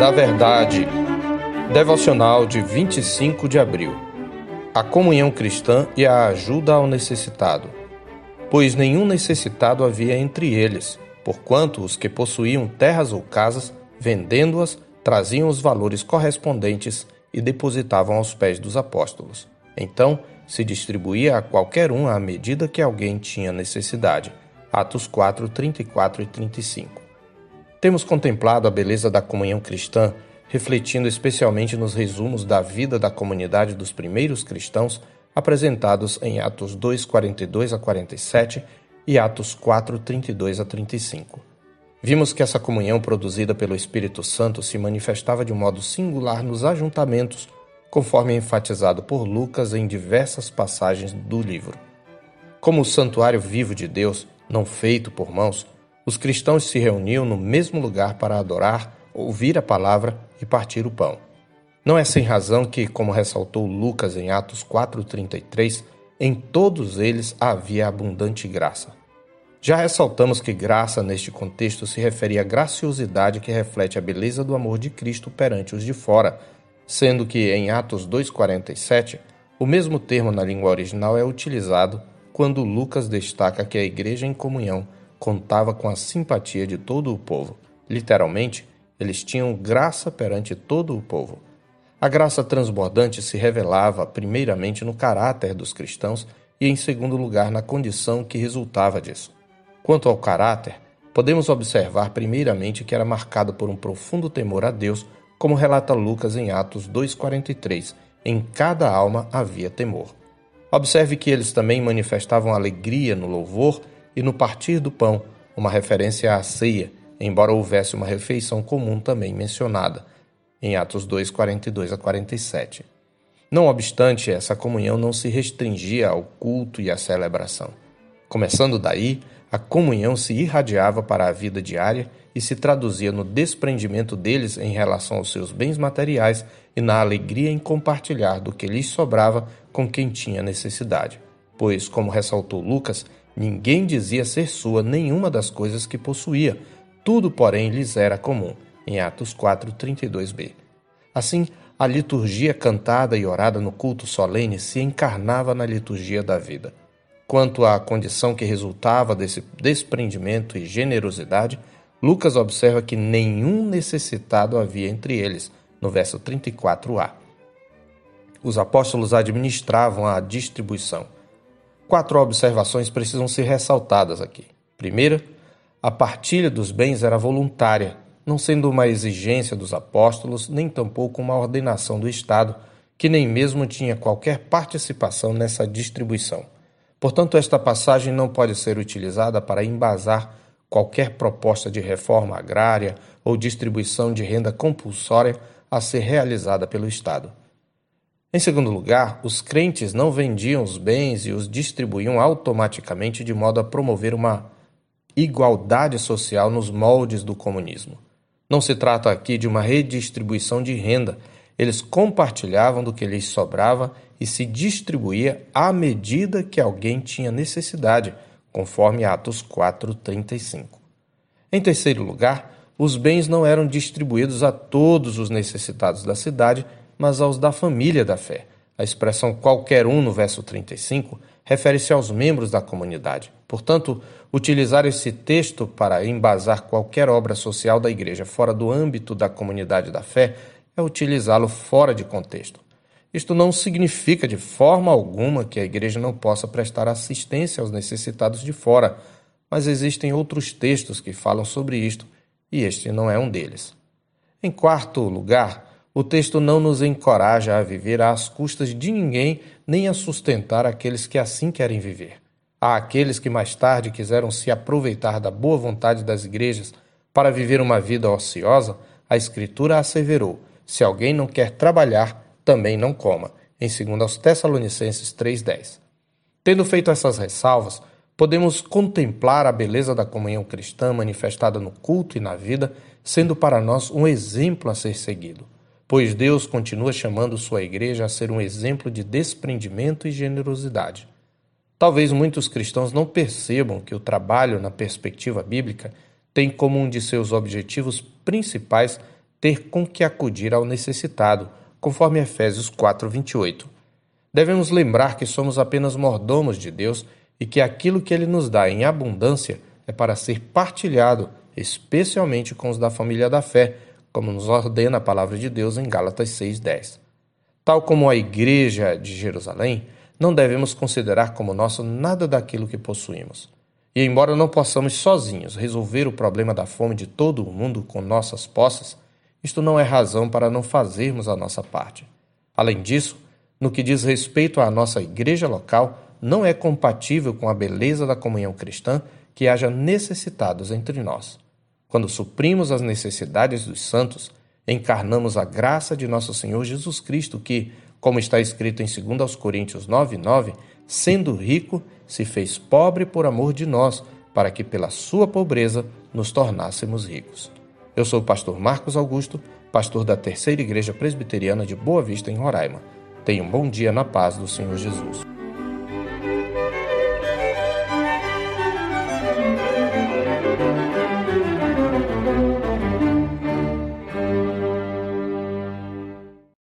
da Verdade. Devocional de 25 de abril. A comunhão cristã e a ajuda ao necessitado. Pois nenhum necessitado havia entre eles, porquanto os que possuíam terras ou casas, vendendo-as, traziam os valores correspondentes e depositavam aos pés dos apóstolos. Então se distribuía a qualquer um à medida que alguém tinha necessidade. Atos 4, 34 e 35. Temos contemplado a beleza da comunhão cristã, refletindo especialmente nos resumos da vida da comunidade dos primeiros cristãos apresentados em Atos 2, 42 a 47 e Atos 4, 32 a 35. Vimos que essa comunhão produzida pelo Espírito Santo se manifestava de um modo singular nos ajuntamentos, conforme enfatizado por Lucas em diversas passagens do livro. Como o santuário vivo de Deus, não feito por mãos, os cristãos se reuniam no mesmo lugar para adorar, ouvir a palavra e partir o pão. Não é sem razão que, como ressaltou Lucas em Atos 4,33, em todos eles havia abundante graça. Já ressaltamos que graça neste contexto se refere à graciosidade que reflete a beleza do amor de Cristo perante os de fora, sendo que em Atos 2,47 o mesmo termo na língua original é utilizado quando Lucas destaca que a igreja em comunhão contava com a simpatia de todo o povo. Literalmente, eles tinham graça perante todo o povo. A graça transbordante se revelava primeiramente no caráter dos cristãos e, em segundo lugar, na condição que resultava disso. Quanto ao caráter, podemos observar primeiramente que era marcado por um profundo temor a Deus, como relata Lucas em Atos 2,43. Em cada alma havia temor. Observe que eles também manifestavam alegria no louvor e no partir do pão, uma referência à ceia, embora houvesse uma refeição comum também mencionada, em Atos 2, 42 a 47. Não obstante, essa comunhão não se restringia ao culto e à celebração. Começando daí, a comunhão se irradiava para a vida diária e se traduzia no desprendimento deles em relação aos seus bens materiais e na alegria em compartilhar do que lhes sobrava com quem tinha necessidade. Pois, como ressaltou Lucas, ninguém dizia ser sua nenhuma das coisas que possuía, tudo, porém, lhes era comum, em Atos 4, 32b. Assim, a liturgia cantada e orada no culto solene se encarnava na liturgia da vida. Quanto à condição que resultava desse desprendimento e generosidade, Lucas observa que nenhum necessitado havia entre eles, no verso 34a. Os apóstolos administravam a distribuição. Quatro observações precisam ser ressaltadas aqui. Primeira, a partilha dos bens era voluntária, não sendo uma exigência dos apóstolos, nem tampouco uma ordenação do Estado, que nem mesmo tinha qualquer participação nessa distribuição. Portanto, esta passagem não pode ser utilizada para embasar qualquer proposta de reforma agrária ou distribuição de renda compulsória a ser realizada pelo Estado. Em segundo lugar, os crentes não vendiam os bens e os distribuíam automaticamente de modo a promover uma igualdade social nos moldes do comunismo. Não se trata aqui de uma redistribuição de renda, eles compartilhavam do que lhes sobrava e se distribuía à medida que alguém tinha necessidade conforme Atos 4:35. Em terceiro lugar, os bens não eram distribuídos a todos os necessitados da cidade, mas aos da família da fé. A expressão qualquer um no verso 35 refere-se aos membros da comunidade. Portanto, utilizar esse texto para embasar qualquer obra social da igreja fora do âmbito da comunidade da fé é utilizá-lo fora de contexto. Isto não significa de forma alguma que a igreja não possa prestar assistência aos necessitados de fora, mas existem outros textos que falam sobre isto e este não é um deles. Em quarto lugar, o texto não nos encoraja a viver às custas de ninguém nem a sustentar aqueles que assim querem viver. Há aqueles que mais tarde quiseram se aproveitar da boa vontade das igrejas para viver uma vida ociosa, a Escritura asseverou: se alguém não quer trabalhar, também não coma, em 2 Tessalonicenses 3,10. Tendo feito essas ressalvas, podemos contemplar a beleza da comunhão cristã manifestada no culto e na vida, sendo para nós um exemplo a ser seguido, pois Deus continua chamando sua igreja a ser um exemplo de desprendimento e generosidade. Talvez muitos cristãos não percebam que o trabalho, na perspectiva bíblica, tem como um de seus objetivos principais ter com que acudir ao necessitado, conforme Efésios 4:28. Devemos lembrar que somos apenas mordomos de Deus e que aquilo que ele nos dá em abundância é para ser partilhado, especialmente com os da família da fé, como nos ordena a palavra de Deus em Gálatas 6:10. Tal como a igreja de Jerusalém, não devemos considerar como nosso nada daquilo que possuímos. E embora não possamos sozinhos resolver o problema da fome de todo o mundo com nossas posses, isto não é razão para não fazermos a nossa parte. Além disso, no que diz respeito à nossa igreja local, não é compatível com a beleza da comunhão cristã que haja necessitados entre nós. Quando suprimos as necessidades dos santos, encarnamos a graça de nosso Senhor Jesus Cristo, que, como está escrito em 2 Coríntios 9,9, sendo rico, se fez pobre por amor de nós, para que pela sua pobreza nos tornássemos ricos. Eu sou o pastor Marcos Augusto, pastor da Terceira Igreja Presbiteriana de Boa Vista, em Roraima. Tenha um bom dia na paz do Senhor Jesus.